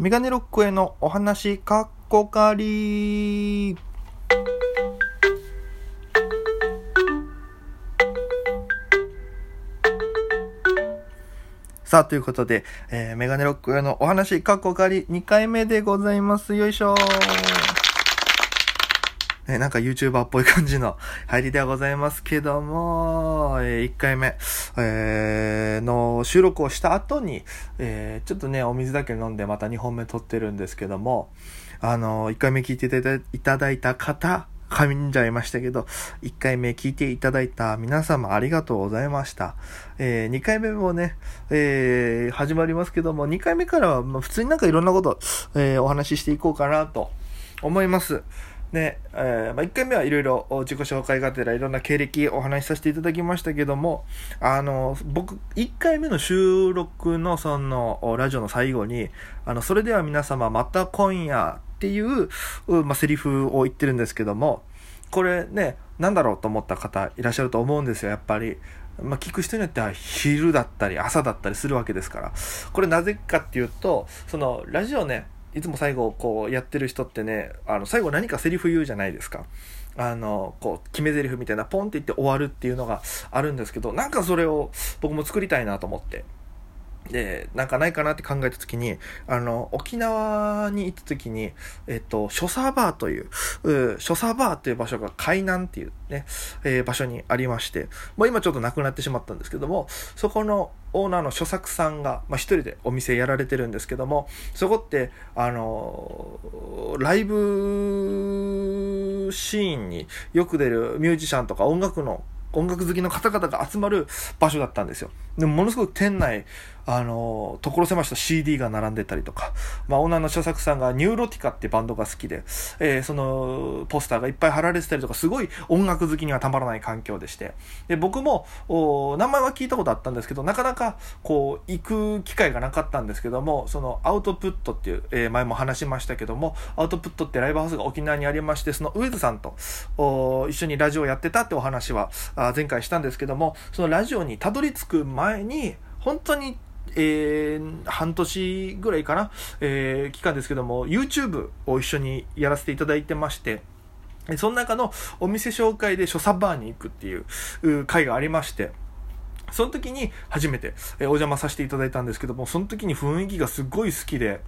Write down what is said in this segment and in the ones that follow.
メガネロックへのお話、かっこかりさあ、ということで、えー、メガネロックへのお話、かっこかり2回目でございます。よいしょえなんか YouTuber っぽい感じの入りではございますけども、え、1回目、え、の収録をした後に、え、ちょっとね、お水だけ飲んでまた2本目撮ってるんですけども、あの、1回目聞いていただいた方、噛んじゃいましたけど、1回目聞いていただいた皆様ありがとうございました。えー、2回目もね、えー、始まりますけども、2回目からは、普通になんかいろんなこと、えー、お話ししていこうかなと思います。で、えー、まあ、1回目はいろいろ自己紹介がてらいろんな経歴お話しさせていただきましたけども、あの、僕、1回目の収録のその、ラジオの最後に、あの、それでは皆様また今夜っていう、まあ、セリフを言ってるんですけども、これね、なんだろうと思った方いらっしゃると思うんですよ、やっぱり。まあ、聞く人によっては昼だったり朝だったりするわけですから。これなぜかっていうと、その、ラジオね、いつも最後こうやってる人ってね、あの、最後何かセリフ言うじゃないですか。あの、こう、決め台詞みたいなポンって言って終わるっていうのがあるんですけど、なんかそれを僕も作りたいなと思って。で、なんかないかなって考えた時に、あの、沖縄に行った時に、えっと、ショサバーという、うショサバーという場所が海南っていうね、えー、場所にありまして、もう今ちょっとなくなってしまったんですけども、そこのオーナーの諸作さんが、まあ、一人でお店やられてるんですけども、そこって、あのライブシーンによく出るミュージシャンとか音楽の音楽好きの方々が集まる場所だったんですよ。でもものすごく店内、あの、所狭しと CD が並んでたりとか、まあ、オーナーの著作さんがニューロティカってバンドが好きで、えー、その、ポスターがいっぱい貼られてたりとか、すごい音楽好きにはたまらない環境でして、で、僕も、お名前は聞いたことあったんですけど、なかなか、こう、行く機会がなかったんですけども、その、アウトプットっていう、えー、前も話しましたけども、アウトプットってライブハウスが沖縄にありまして、その、ウェズさんと、お一緒にラジオやってたってお話は、あ前回したんですけども、そのラジオにたどり着く前に、本当にえー、半年ぐらいかな、えー、期間ですけども、YouTube を一緒にやらせていただいてまして、その中のお店紹介で所作バーに行くっていう会がありまして、その時に初めてお邪魔させていただいたんですけども、その時に雰囲気がすごい好きで、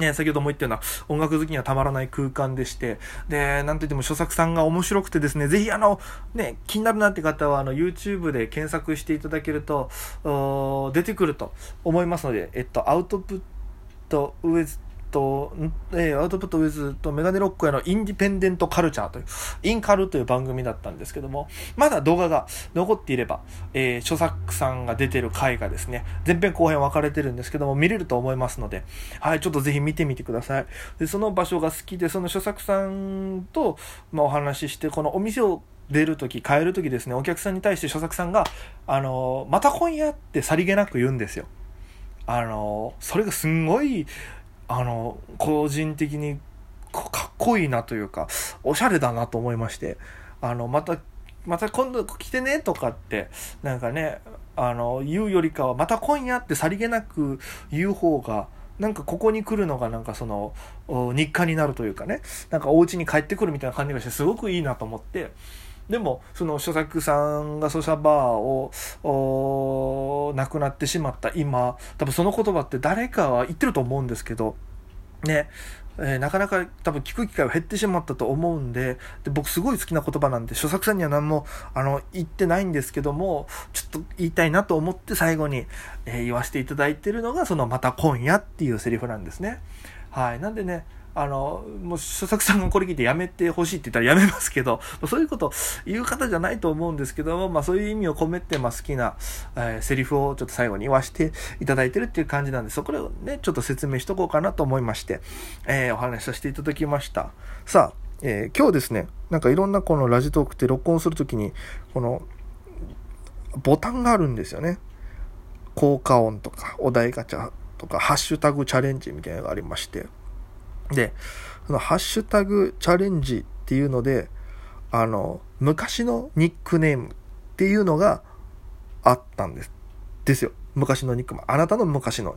ね、先ほども言ったような音楽好きにはたまらない空間でして、で、なんといっても著作さんが面白くてですね、ぜひあの、ね、気になるなって方はあの YouTube で検索していただけると、出てくると思いますので、えっと、アウトプットウェズと、えー、アウトプットウィズとメガネロックへのインディペンデントカルチャーという、インカルという番組だったんですけども、まだ動画が残っていれば、えー、著作さんが出てる回がですね、前編後編分かれてるんですけども、見れると思いますので、はい、ちょっとぜひ見てみてください。で、その場所が好きで、その著作さんと、まあ、お話しして、このお店を出るとき、帰るときですね、お客さんに対して著作さんが、あのまた今夜ってさりげなく言うんですよ。あのそれがすんごい、あの、個人的にかっこいいなというか、おしゃれだなと思いまして、あの、また、また今度来てねとかって、なんかね、あの、言うよりかは、また今夜ってさりげなく言う方が、なんかここに来るのがなんかその日課になるというかねなんかお家に帰ってくるみたいな感じがしてすごくいいなと思ってでもその著作さんがソシャバーを亡くなってしまった今。多分その言葉って誰かは言ってると思うんですけど。ね。えー、なかなか多分聞く機会は減ってしまったと思うんで。で僕すごい好きな言葉なんで著作さんには何もあの言ってないんですけどもちょっと言いたいなと思って最後に、えー、言わせていただいてるのがその「また今夜」っていうセリフなんですね。はい、なんでねあの、もう、所作さんがこれ聞いてやめてほしいって言ったらやめますけど、そういうこと言う方じゃないと思うんですけども、まあそういう意味を込めて、まあ好きな、えー、セリフをちょっと最後に言わせていただいてるっていう感じなんで、そこをね、ちょっと説明しとこうかなと思いまして、えー、お話しさせていただきました。さあ、えー、今日ですね、なんかいろんなこのラジトークって録音するときに、この、ボタンがあるんですよね。効果音とか、お題ガチャとか、ハッシュタグチャレンジみたいなのがありまして、で、そのハッシュタグチャレンジっていうので、あの、昔のニックネームっていうのがあったんです。ですよ。昔のニックネーム。あなたの昔の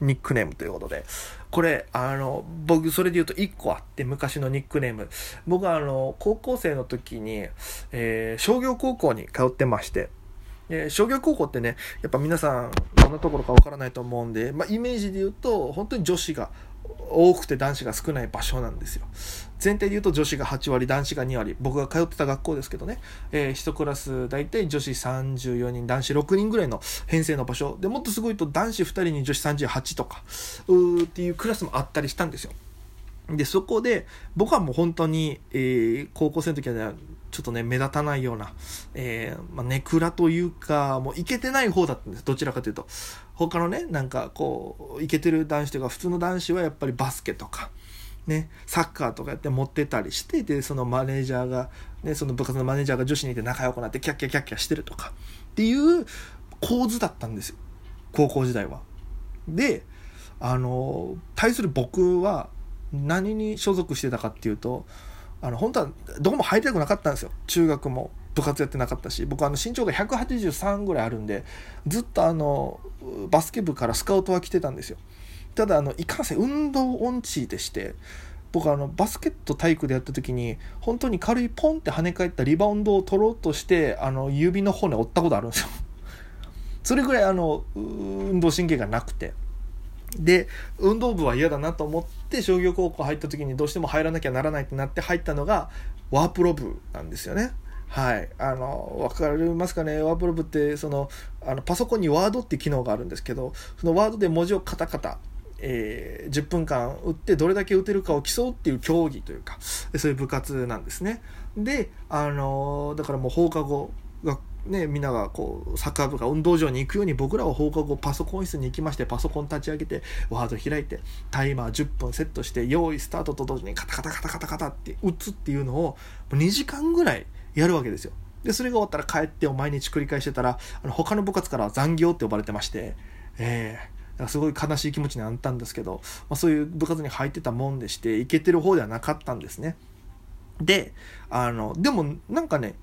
ニックネームということで。これ、あの、僕、それで言うと1個あって、昔のニックネーム。僕は、あの、高校生の時に、えー、商業高校に通ってまして、で商業高校ってね、やっぱ皆さん、どんなところかわからないと思うんで、まあ、イメージで言うと、本当に女子が多くて男子が少ない場所なんですよ。全体で言うと女子が8割、男子が2割。僕が通ってた学校ですけどね、えー、1クラス大体女子34人、男子6人ぐらいの編成の場所。で、もっとすごいと男子2人に女子38とか、うーっていうクラスもあったりしたんですよ。で、そこで、僕はもう本当に、えー、高校生の時は、ね、ちょっとね、目立たないような、えー、まあ、ネクラというか、もういけてない方だったんです。どちらかというと。他のね、なんかこう、いけてる男子というか、普通の男子はやっぱりバスケとか、ね、サッカーとかやって持ってたりして、で、そのマネージャーが、ね、その部活のマネージャーが女子にいて仲良くなってキャッキャキャッキャしてるとか、っていう構図だったんですよ。高校時代は。で、あの、対する僕は何に所属してたかっていうと、あの、本当はどこも入りたくなかったんですよ。中学も部活やってなかったし、僕あの身長が183ぐらいあるんで、ずっとあの、バスケ部からスカウトは来てたんですよ。ただあの、いかんせん運動音痴でして、僕あのバスケット体育でやった時に本当に軽いポンって跳ね返ったリバウンドを取ろうとしてあの指の骨折ったことあるんですよそれぐらいあの運動神経がなくてで運動部は嫌だなと思って商業高校入った時にどうしても入らなきゃならないってなって入ったのがワープロ部なんですよね。はい。あの、わかりますかね？ワープロ部って、その、あの、パソコンにワードって機能があるんですけど、そのワードで文字をカタカタ、えー、10分間打ってどれだけ打てるかを競うっていう競技というか、そういう部活なんですね。で、あの、だからもう放課後、がね、みんながこうサッカー部が運動場に行くように僕らは放課後パソコン室に行きましてパソコン立ち上げてワード開いてタイマー10分セットして用意スタートと同時にカタカタカタカタカタって打つっていうのを2時間ぐらいやるわけですよでそれが終わったら帰ってを毎日繰り返してたらあの他の部活からは残業って呼ばれてましてええーすごい悲しい気持ちになったんですけど、まあ、そういう部活に入ってたもんでして、いけてる方ではなかったんですね。で、あの、でもなんかね、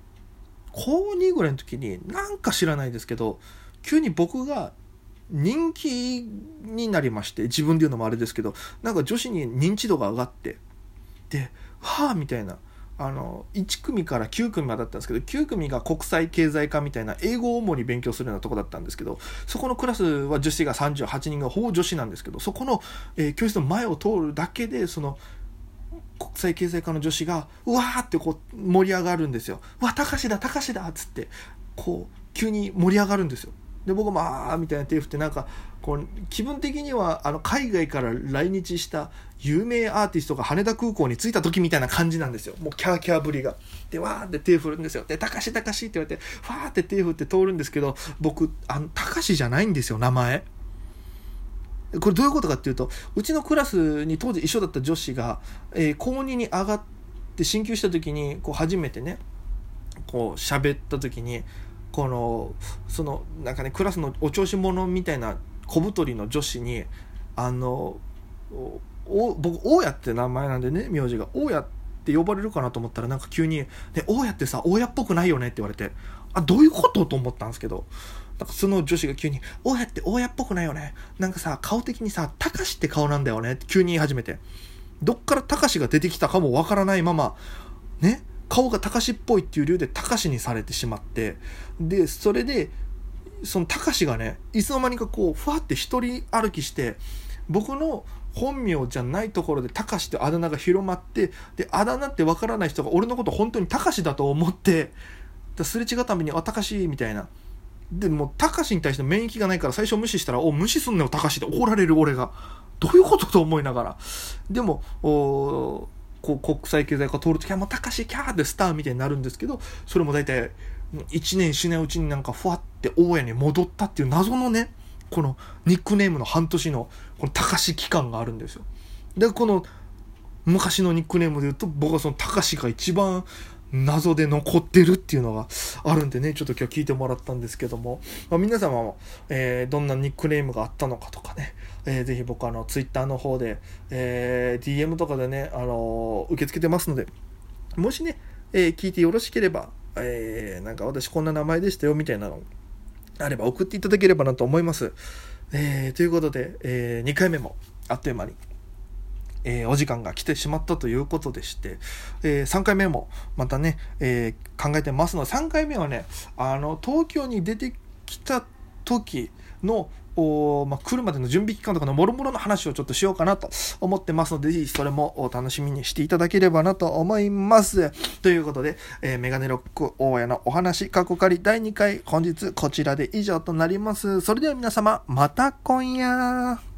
高2ぐらいの時になんか知らないですけど急に僕が人気になりまして自分で言うのもあれですけどなんか女子に認知度が上がってではあみたいなあの1組から9組までだったんですけど9組が国際経済科みたいな英語を主に勉強するようなとこだったんですけどそこのクラスは女子が38人がほぼ女子なんですけどそこの、えー、教室の前を通るだけでその国際経済科の女子がうわーってこう盛り上がるんですよ。うわ、たかしだ、たかしだっつって、こう、急に盛り上がるんですよ。で、僕もあーみたいな手振って、なんか、こう、気分的には、あの、海外から来日した有名アーティストが羽田空港に着いた時みたいな感じなんですよ。もうキャーキャーぶりが。で、わーって手振るんですよ。で、たかし、たかしって言われて、ファーって手振って通るんですけど、僕、あの、たかしじゃないんですよ、名前。これどういうことかっていうとうちのクラスに当時一緒だった女子が、えー、高2に上がって進級した時にこう初めてねこう喋った時にこのそのなんかねクラスのお調子者みたいな小太りの女子にあのお僕大家って名前なんでね名字が大家って呼ばれるかなと思ったらなんか急に「ね、大家ってさ大家っぽくないよね」って言われてあどういうこと？と思ったんですけどなんかその女子が急に、大家って大家っぽくないよね。なんかさ、顔的にさ、たかしって顔なんだよね。って急に言い始めて。どっからたかしが出てきたかもわからないまま、ね、顔がたかしっぽいっていう理由でたかしにされてしまって、で、それで、そのたかしがね、いつの間にかこう、ふわって一人歩きして、僕の本名じゃないところでたかしってあだ名が広まって、で、あだ名ってわからない人が俺のこと本当にたかしだと思って、すれ違うたびに、あ、たかしみたいな。でもたかしに対して免疫がないから最初無視したら「お無視すんなよたかし」って怒られる俺が。どういうことと思いながら。でもおこう国際経済化通るときはもうたかしキャーってスターみたいになるんですけどそれも大体1年しないうちになんかふわって大家に戻ったっていう謎のねこのニックネームの半年のこのたかし期間があるんですよ。でこの昔のニックネームで言うと僕はそのたかしが一番謎で残ってるっていうのがあるんでね、ちょっと今日聞いてもらったんですけども、まあ、皆様も、えー、どんなニックネームがあったのかとかね、えー、ぜひ僕あの、ツイッターの方で、えー、DM とかでね、あのー、受け付けてますので、もしね、え、聞いてよろしければ、え、なんか私こんな名前でしたよみたいなのあれば送っていただければなと思います。え、ということで、え、2回目もあっという間に、えー、お時間が来てしまったということでして、えー、3回目もまたね、えー、考えてますので、3回目はね、あの、東京に出てきた時の、おまあ、来るまでの準備期間とかのもろもろの話をちょっとしようかなと思ってますので、ぜひそれもお楽しみにしていただければなと思います。ということで、えー、メガネロック大家のお話、過去仮第2回、本日こちらで以上となります。それでは皆様、また今夜。